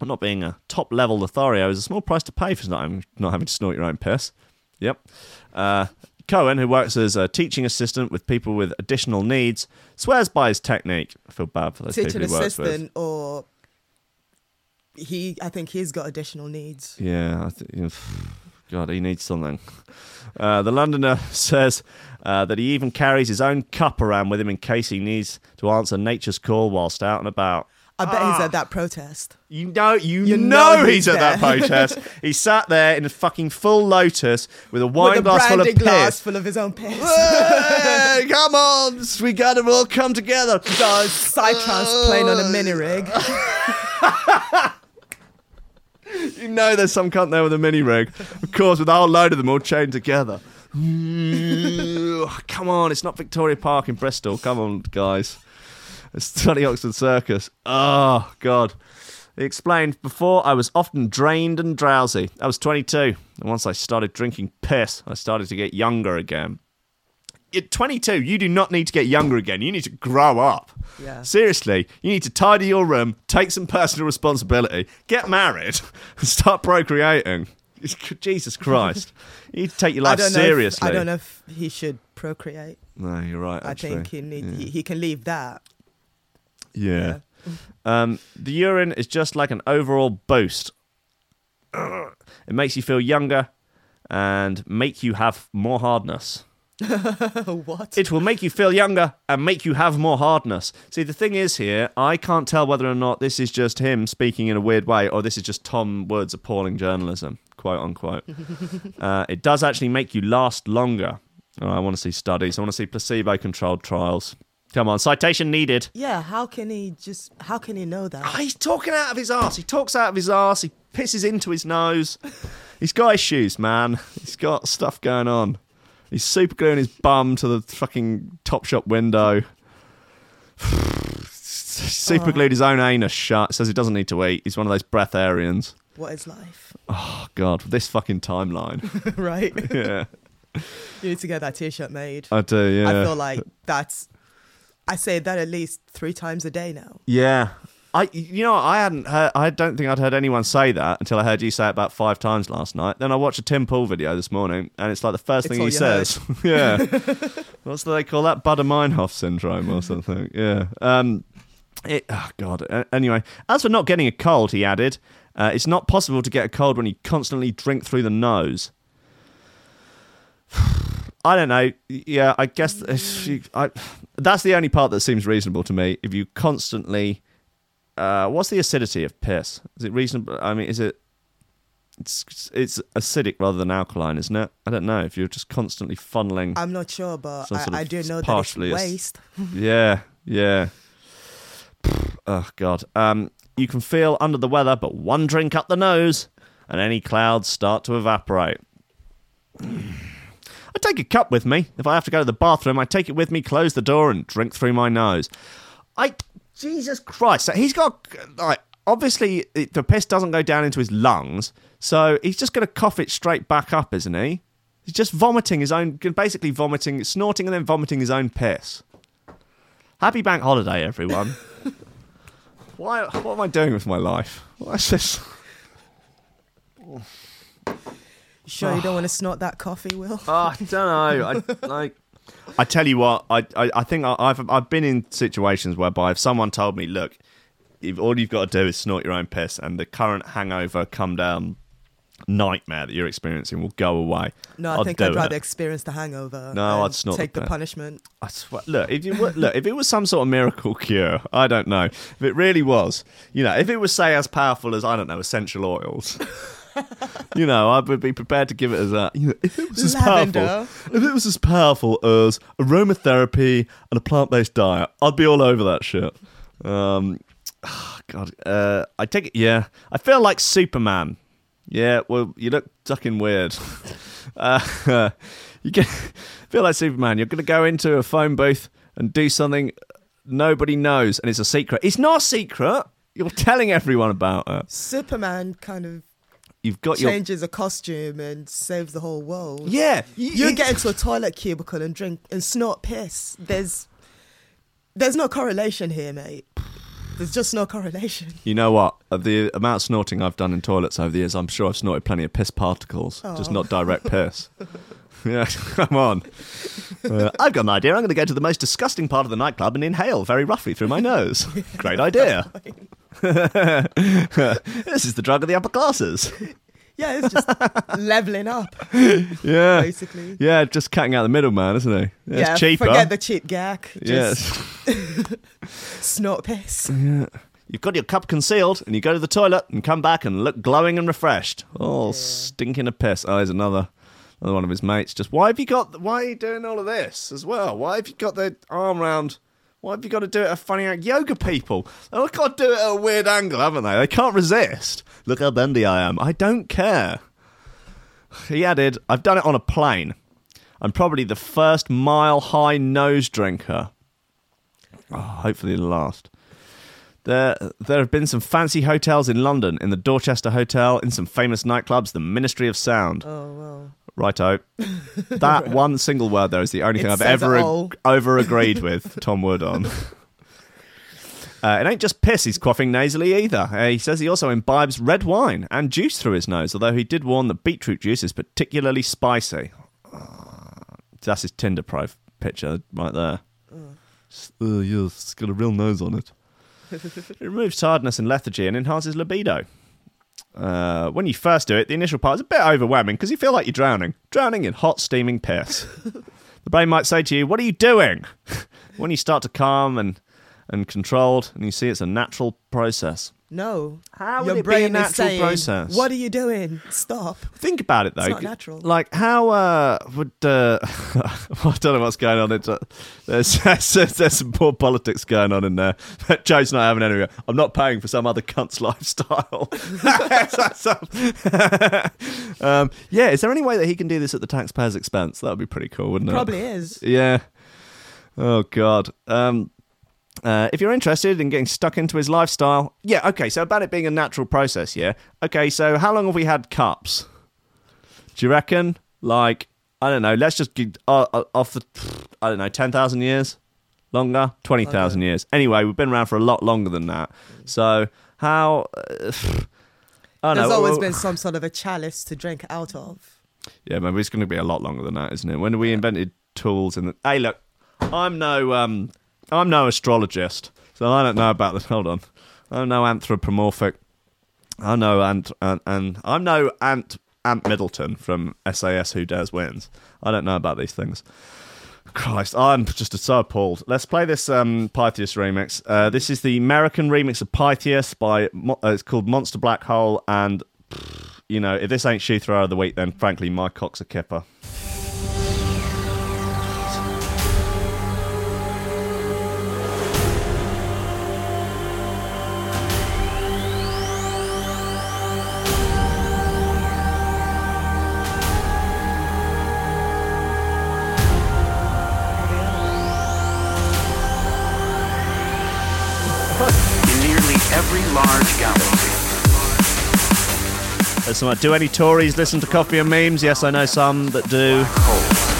or not being a top level Lothario is a small price to pay for not having, not having to snort your own piss. Yep. Uh, Cohen, who works as a teaching assistant with people with additional needs, swears by his technique. I feel bad for those Teaching people he works with. assistant, or he. I think he's got additional needs. Yeah, I th- you know, God, he needs something. Uh, the Londoner says uh, that he even carries his own cup around with him in case he needs to answer nature's call whilst out and about. I bet he's at ah. that protest. You know, you, You know, know he's he's at that protest. he sat there in a fucking full lotus with a wine With a glass full of glass piss. full of his own piss. Hey, come on, we gotta all come together. Does Psytrance playing on a mini rig? You know there's some cunt there with a mini rig. Of course, with a whole load of them all chained together. Come on, it's not Victoria Park in Bristol. Come on, guys. It's Tony Oxford Circus. Oh, God. He explained, before I was often drained and drowsy. I was 22, and once I started drinking piss, I started to get younger again. At 22, you do not need to get younger again. You need to grow up. Yeah. Seriously, you need to tidy your room, take some personal responsibility, get married, and start procreating. Jesus Christ. You need to take your life don't seriously. If, I don't know if he should procreate. No, you're right. Actually. I think he need he, he can leave that. Yeah. Um, the urine is just like an overall boost. It makes you feel younger and make you have more hardness. what? It will make you feel younger and make you have more hardness. See, the thing is here, I can't tell whether or not this is just him speaking in a weird way or this is just Tom Wood's appalling journalism, quote unquote. uh, it does actually make you last longer. Oh, I want to see studies. I want to see placebo-controlled trials. Come on, citation needed. yeah. How can he just? How can he know that? Oh, he's talking out of his ass. He talks out of his ass. He pisses into his nose. He's got issues, man. He's got stuff going on. He's super gluing his bum to the fucking Top Shop window. super glued his own anus shut. Says he doesn't need to eat. He's one of those breatharians. What is life? Oh God, this fucking timeline. right. yeah, you need to get that T-shirt made. I do. Yeah, I feel like that's. I say that at least three times a day now. Yeah. I, you know, I hadn't heard. I don't think I'd heard anyone say that until I heard you say it about five times last night. Then I watched a Tim Pool video this morning, and it's like the first It's thing he says. yeah, what's the, they call that? Baader-Meinhof syndrome or something. Yeah. Um. It, oh God. Uh, anyway, as for not getting a cold, he added, uh, it's not possible to get a cold when you constantly drink through the nose. I don't know. Yeah, I guess I, that's the only part that seems reasonable to me. If you constantly, uh, what's the acidity of piss? Is it reasonable? I mean, is it? It's it's acidic rather than alkaline, isn't it? I don't know. If you're just constantly funneling, I'm not sure, but Some sort I, I do know that it's waste. yeah, yeah. Oh God. Um, you can feel under the weather, but one drink up the nose, and any clouds start to evaporate. I take a cup with me. If I have to go to the bathroom, I take it with me, close the door, and drink through my nose. I Jesus Christ! So he's got like obviously the piss doesn't go down into his lungs, so he's just going to cough it straight back up, isn't he? He's just vomiting his own, basically vomiting, snorting, and then vomiting his own piss. Happy bank holiday, everyone. Why? What am I doing with my life? What's this? You sure you don't want to snort that coffee, Will? Oh, I don't know. I like. I tell you what, I I, I think I, I've I've been in situations whereby if someone told me, look, if all you've got to do is snort your own piss, and the current hangover, come down nightmare that you're experiencing will go away. No, I I'd think I'd it. rather experience the hangover. No, I'd snort take the piss. punishment. I swear, look, if you were, look, if it was some sort of miracle cure, I don't know. If it really was, you know, if it was say as powerful as I don't know essential oils, you know, I would be prepared to give it as that. You know, if it was as Lavender. powerful, if it was as powerful as aromatherapy and a plant-based diet, I'd be all over that shit. Um, God, uh, I take it. Yeah, I feel like Superman. Yeah, well, you look fucking weird. Uh, you get feel like Superman. You're going to go into a phone booth and do something nobody knows, and it's a secret. It's not a secret. You're telling everyone about it. Superman kind of You've got your changes a costume and saves the whole world. yeah. You get into a toilet cubicle and drink and snort piss. There's there's no correlation here, mate. There's just no correlation. You know what? The amount of snorting I've done in toilets over the years, I'm sure I've snorted plenty of piss particles, just oh. not direct piss. yeah, come on. Uh, I've got an idea. I'm going to go to the most disgusting part of the nightclub and inhale very roughly through my nose. Great idea. this is the drug of the upper classes. Yeah, it's just leveling up, Yeah. basically. Yeah, just cutting out the middleman, isn't he? Yeah, yeah, it's cheaper. forget the cheap gag. Just yes. snort piss. Yeah. You've got your cup concealed, and you go to the toilet and come back and look glowing and refreshed. Oh, stinking a piss. Oh, there's another, another one of his mates. Just why have you got? Why are you doing all of this as well? Why have you got the arm round? Why have you got to do it at funny angle? Yoga people, they've got to do it at a weird angle, haven't they? They can't resist. Look how bendy I am. I don't care. He added, I've done it on a plane. I'm probably the first mile high nose drinker. Oh, hopefully the last. There, there have been some fancy hotels in London, in the Dorchester Hotel, in some famous nightclubs, the Ministry of Sound. Oh well. Righto. That one single word there is the only It thing I've ever ag- over agreed with Tom Wood on. Uh, it ain't just piss he's quaffing nasally either. Uh, he says he also imbibes red wine and juice through his nose, although he did warn that beetroot juice is particularly spicy. That's his Tinder pro picture right there. Uh, yeah, it's got a real nose on it. It removes tiredness and lethargy and enhances libido. Uh, when you first do it, the initial part is a bit overwhelming because you feel like you're drowning, drowning in hot, steaming piss. the brain might say to you, "What are you doing?" when you start to calm and and controlled, and you see it's a natural process. No. How would Your it be a brain natural saying, process? What are you doing? Stop. Think about it though. It's not natural. Like how uh, would uh, I don't know what's going on. It's, uh, there's, there's some poor politics going on in there. Joe's not having any. I'm not paying for some other cunt's lifestyle. um, yeah, is there any way that he can do this at the taxpayer's expense? That would be pretty cool, wouldn't it? Probably is. Yeah. Oh God. Um, uh, if you're interested in getting stuck into his lifestyle, yeah. Okay. So about it being a natural process, yeah. Okay. So how long have we had cups? Do you reckon? Like I don't know. Let's just get uh, uh, off the. I don't know. Ten thousand years, longer, twenty thousand years. Anyway, we've been around for a lot longer than that. So how? Uh, I don't There's know. always well- been some sort of a chalice to drink out of. Yeah, maybe it's going to be a lot longer than that, isn't it? When we invented tools and the, hey, look, I'm no um, I'm no astrologist, so I don't know about this. Hold on, I'm no anthropomorphic. I know Ant and, and I'm no Ant Ant Middleton from SAS Who Dares Wins. I don't know about these things. Christ, I'm just so appalled. Let's play this um, Pythius remix. Uh, this is the American remix of Pythius by uh, it's called Monster Black Hole, and pff, you know if this ain't shoe thrower of the week, then frankly my cock's a kipper. There's some, do any Tories listen to Coffee and Memes? Yes, I know some that do.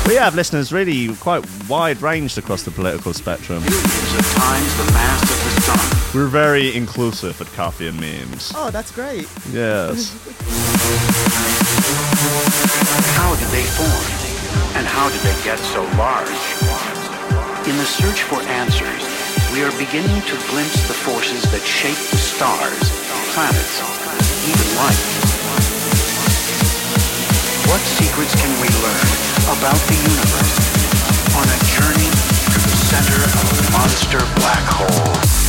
We have listeners really quite wide ranged across the political spectrum. billions of times the mass of the sun, We're very inclusive at Coffee and Memes. Oh, that's great. Yes. how did they form? And how did they get so large? In the search for answers, we are beginning to glimpse the forces that shape the stars, planets, even life. What secrets can we learn about the universe on a journey to the center of a monster black hole?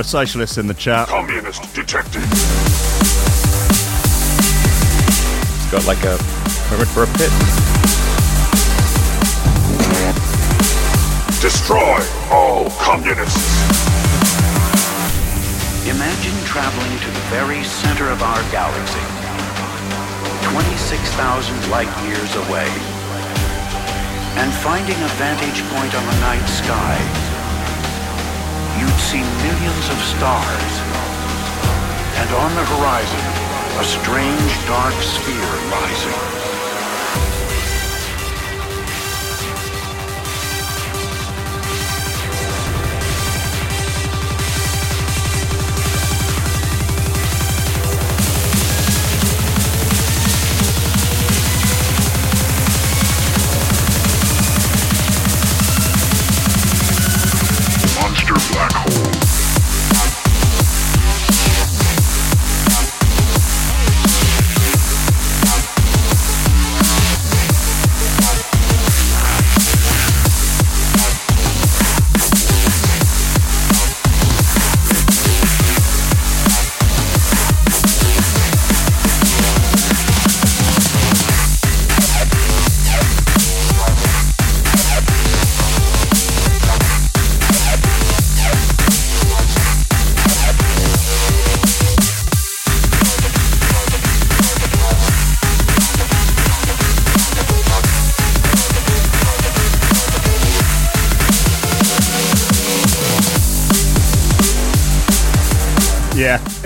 Are socialists in the chat. Communist detective. It's got like a permit for a pit. Destroy all communists. Imagine traveling to the very center of our galaxy, 26,000 light years away, and finding a vantage point on the night sky. You'd see millions of stars, and on the horizon, a strange dark sphere rising.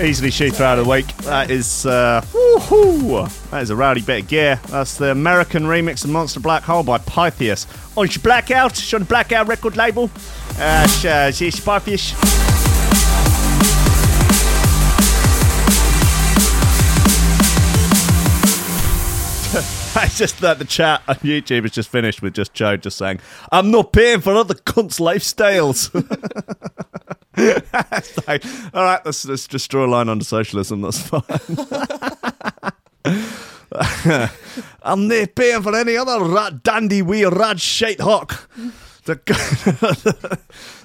Easily shoot out of the week. That is, uh! That is a rowdy bit of gear. That's the American remix of Monster Black Hole by Pythius. On your Blackout, on Blackout record label. Uh, sh- uh, sh- Pythius. It's just that the chat on YouTube has just finished with just Joe just saying, I'm not paying for other cunts' lifestyles. It's like, all right, let's, let's just draw a line under socialism. That's fine. I'm not paying for any other rat dandy wee rad shite hawk.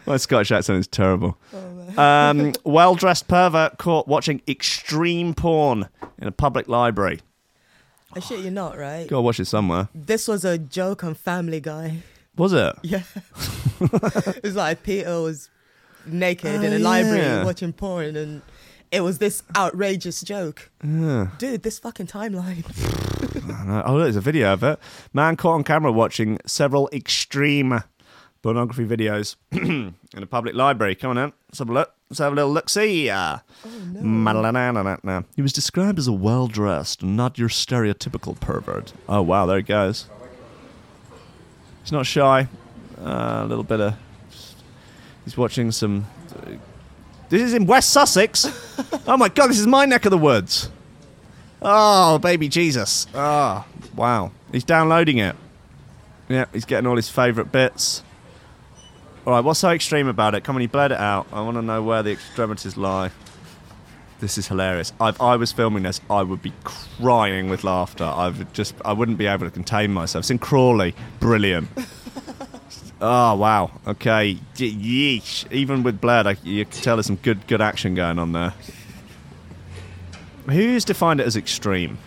My Scottish accent is terrible. Um, well dressed pervert caught watching extreme porn in a public library. I shit you not, right? Go watch it somewhere. This was a joke on Family Guy. Was it? Yeah. it's like Peter was naked in Oh, a library yeah. watching porn and it was this outrageous joke. Dude, this fucking timeline. Uh, Oh, there's a video of it. Man caught on camera watching several extreme pornography videos in a public library. Come on in. Let's have a look. Let's have a little look. See. Uh, no. He was described as a well dressed, not your stereotypical pervert. Oh, wow. There he goes. He's not shy. Uh, a little bit of. He's watching some. Uh, this is in West Sussex. oh my god, this is my neck of the woods. Oh, baby Jesus. Oh, wow. He's downloading it. Yeah, he's getting all his favourite bits. All right, what's so extreme about it? Come on, he bled it out. I want to know where the extremities lie. This is hilarious. If I was filming this, I would be crying with laughter. I would just, I wouldn't be able to contain myself. It's in Crawley. Brilliant. Oh wow. Okay. Ye- Yeesh. Even with bled, I, you can tell there's some good, good action going on there. Who's defined it as extreme?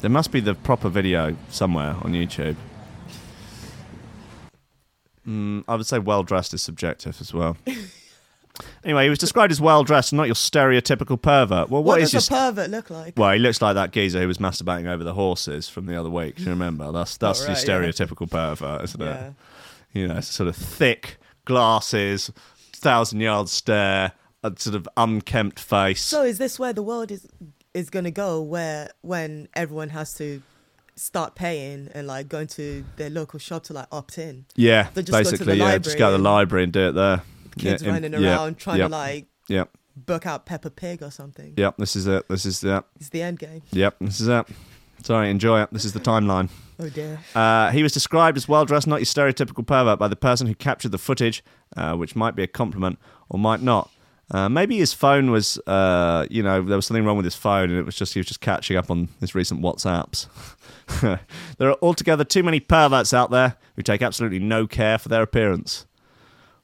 There must be the proper video somewhere on YouTube. Mm, I would say well dressed is subjective as well. anyway, he was described as well dressed, not your stereotypical pervert. Well, What, what is does your a pervert look like? well, he looks like that geezer who was masturbating over the horses from the other week. Do you remember? That's that's Oh, your right, yeah. stereotypical pervert, isn't it? Yeah. You know, sort of thick glasses, thousand yard stare, a sort of unkempt face. So is this where the world is is gonna go? Where when everyone has to start paying and like going to their local shop to like opt in? yeah, They just go to basically, the yeah, just go to the library library and do it there. Kids yeah, in- running yeah, around trying yep, to like Yep, book out Peppa Pig or something. yep. This is it. This is it. It's the end game. Yep, this is it. Sorry, enjoy it. This is the timeline. Oh dear. Uh, he was described as well dressed, not your stereotypical pervert, by the person who captured the footage, uh, which might be a compliment or might not. Uh, maybe his phone was, uh, you know, there was something wrong with his phone, and it was just he was just catching up on his recent WhatsApps. there are altogether too many perverts out there who take absolutely no care for their appearance.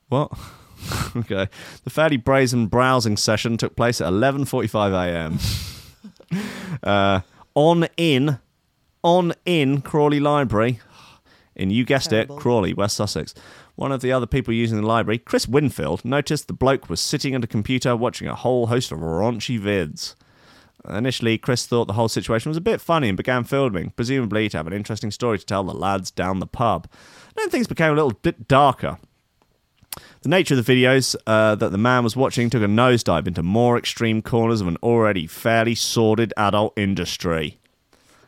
What? okay. The fairly brazen browsing session took place at 11:45 a.m. on in on in Crawley Library. In you guessed Terrible. it, Crawley, West Sussex. One of the other people using the library, Chris Winfield, noticed the bloke was sitting at a computer watching a whole host of raunchy vids. Initially, Chris thought the whole situation was a bit funny and began filming, presumably to have an interesting story to tell the lads down the pub. Then things became a little bit darker. The nature of the videos uh, that the man was watching took a nosedive into more extreme corners of an already fairly sordid adult industry.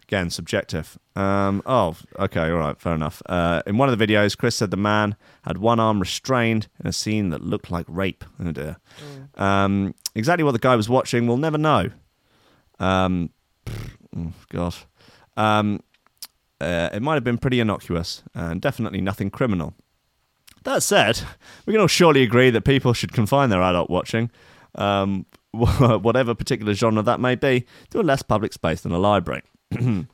Again, subjective. Um, oh, okay, all right, fair enough. Uh, in one of the videos, Chris said the man had one arm restrained in a scene that looked like rape. Oh dear. Um, exactly what the guy was watching, we'll never know. Um, oh, God. Um, uh, it might have been pretty innocuous and definitely nothing criminal. That said, we can all surely agree that people should confine their adult watching, um, whatever particular genre that may be, to a less public space than a library.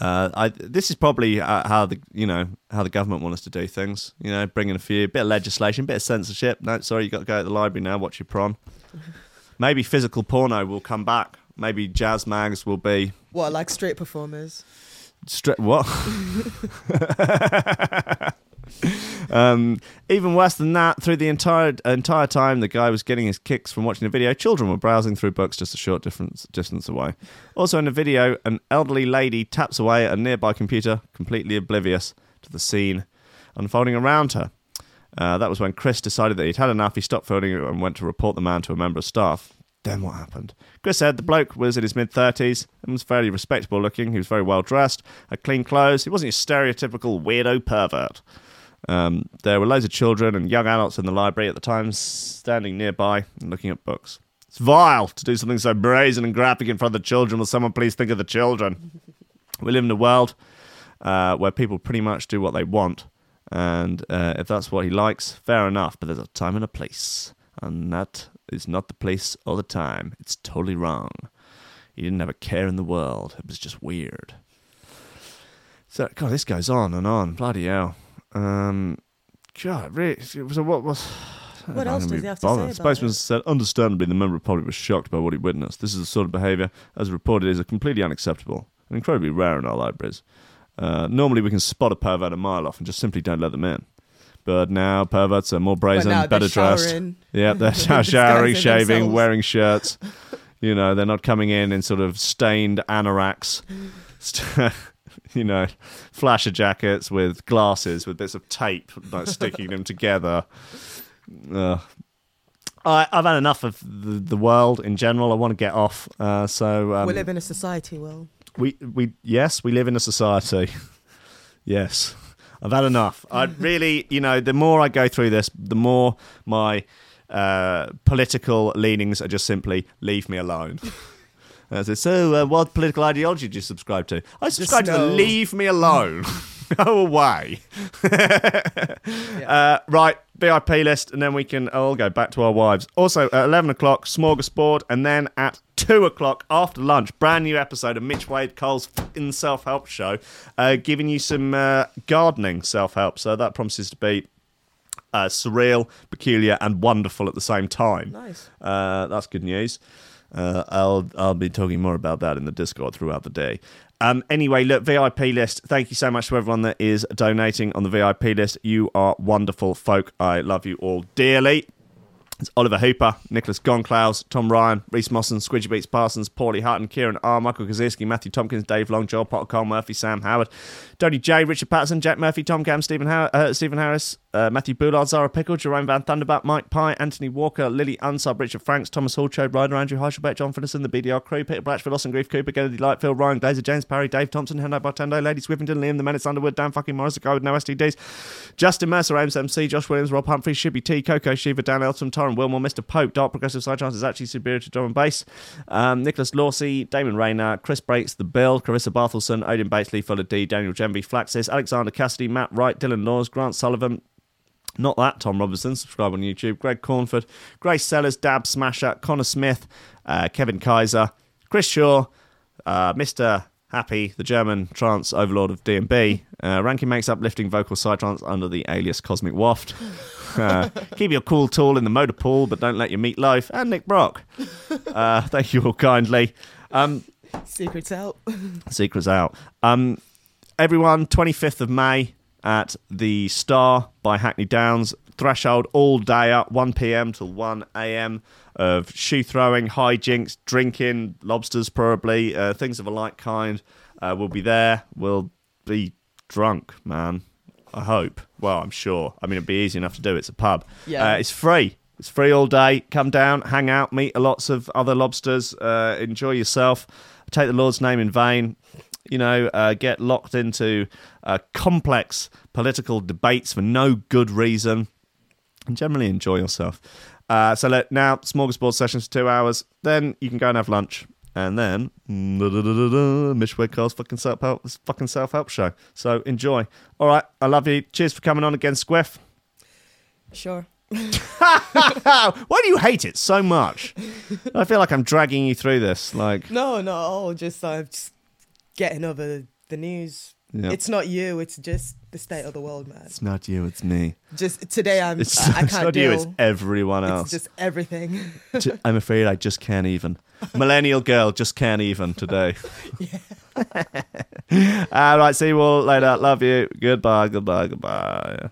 Uh, I, this is probably uh, how the you know how the government want us to do things. You know, bring in a few bit of legislation, bit of censorship. No, sorry, you got to go to the library now. Watch your prom. Maybe physical porno will come back. Maybe jazz mags will be What like street performers? Stra- what? um, even worse than that, through the entire entire time the guy was getting his kicks from watching the video, children were browsing through books just a short difference, distance away. Also in the video, an elderly lady taps away at a nearby computer, completely oblivious to the scene unfolding around her. Uh, that was when Chris decided that he'd had enough. He stopped filming and went to report the man to a member of staff. Then what happened? Chris said the bloke was in his mid 30s and was fairly respectable looking. He was very well dressed, had clean clothes. He wasn't your stereotypical weirdo pervert. Um, there were loads of children and young adults in the library at the time, standing nearby and looking at books. It's vile to do something so brazen and graphic in front of the children. Will someone please think of the children? we live in a world uh, where people pretty much do what they want. And uh, if that's what he likes, fair enough. But there's a time and a place. And that is not the place or the time. It's totally wrong. He didn't have a care in the world. It was just weird. So, God, this goes on and on. Bloody hell. Um, God, really? So, what was. What else does he have to bother. say Spokesman said, understandably, the member of public was shocked by what he witnessed. This is the sort of behaviour, as reported, is completely unacceptable and incredibly rare in our libraries. Uh, normally, we can spot a pervert a mile off and just simply don't let them in. But now perverts are more brazen, better dressed. Yeah, they're showering, shaving, themselves. wearing shirts. You know, they're not coming in in sort of stained anoraks. you know, flasher jackets with glasses with bits of tape like sticking them together. Ugh. I, I've had enough of the, the world in general. I want to get off. Uh, so um, we live in a society, Will. we we yes, we live in a society. yes, I've had enough. I really, you know, the more I go through this, the more my uh, political leanings are just simply leave me alone. I said, so, uh, what political ideology do you subscribe to? I subscribe to the leave me alone. Go away. uh, right, VIP list, and then we can all go back to our wives. Also, at 11 o'clock, Smorgasbord, and then at 2 o'clock after lunch, brand new episode of Mitch Wade Cole's in self help show, uh, giving you some uh, gardening self help. So that promises to be uh, surreal, peculiar, and wonderful at the same time. Nice. Uh, that's good news. Uh, I'll I'll be talking more about that in the Discord throughout the day. Um, anyway, look, VIP list. Thank you so much to everyone that is donating on the VIP list. You are wonderful folk. I love you all dearly. It's Oliver Hooper, Nicholas Gonklaus, Tom Ryan, Reese Mosson, Squidgy Beats Parsons, Paulie Hutton, Kieran R, Michael Kaczynski, Matthew Tompkins, Dave Long, Joel Potter, Cole Murphy, Sam Howard, Tony J, Richard Patterson, Jack Murphy, Tom Cam, Stephen, Har- uh, Stephen Harris, uh, Matthew Boulard, Zara Pickle, Jerome Van Thunderbat, Mike Pye, Anthony Walker, Lily Unsub, Richard Franks, Thomas Hall, Chode Ryder, Andrew Heichelbeck, John Finnison, the BDR crew, Peter Blatchford, Austin Grief Cooper, Kennedy Lightfield, Ryan Glazer, James Parry, Dave Thompson, Hendo Bartendo, Lady Swiffington, Liam, The Menace Underwood, Dan fucking Morris, the guy with no STDs, Justin Mercer, Ames MC, Josh Williams, Rob Humphrey, Shibby T, Coco Shiva, Dan Elton, Torrin Wilmore, Mr. Pope, Dark Progressive Psytrance is actually superior to drum and bass. Um, Nicholas Lawsey, Damon Rayner, Chris Breaks, The Bill, Carissa Barthelson, Odin Bates, Lee Fuller D, Daniel Gemby, Flaxis, Alexander Cassidy, Matt Wright, Dylan Laws, Grant Sullivan, not that, Tom Robertson, subscribe on YouTube, Greg Cornford, Grace Sellers, Dab Smasher, Connor Smith, uh, Kevin Kaiser, Chris Shaw, uh, Mr. Happy, the German trance overlord of D&B, uh, Rankin makes uplifting vocal psytrance under the alias Cosmic Waft. Uh, keep your cool tool in the motor pool, but don't let your meat loaf. And Nick Brock. Uh, thank you all kindly. Um, Secrets out. Secrets out. Um, everyone, 25th of May at the Star by Hackney Downs. Threshold all day up, 1 p.m. till 1 a.m. of shoe throwing, hijinks, drinking, lobsters probably, uh, things of a like kind. Uh, we'll be there. We'll be drunk, man. I hope. Well, I'm sure. I mean, it'd be easy enough to do. It's a pub. Yeah. Uh, it's free. It's free all day. Come down, hang out, meet lots of other lobsters, uh, enjoy yourself. Take the Lord's name in vain. You know, uh, get locked into uh, complex political debates for no good reason, and generally enjoy yourself. Uh, so let, now, smorgasbord sessions for two hours. Then you can go and have lunch, and then Mitch Whitcole's fucking self help, fucking self help show. So enjoy. All right, I love you. Cheers for coming on again, Squiff. Sure. Why do you hate it so much? I feel like I'm dragging you through this. Like, No, no, just uh, just getting over the news. Yeah. It's not you. It's just the state of the world, man. it's not you, it's me. Just today, I'm. It's, I, I it's can't not deal. you, it's everyone else. It's just everything. I'm afraid I just can't even. Millennial girl just can't even today. all right, see you all later. Love you. Goodbye, goodbye, goodbye.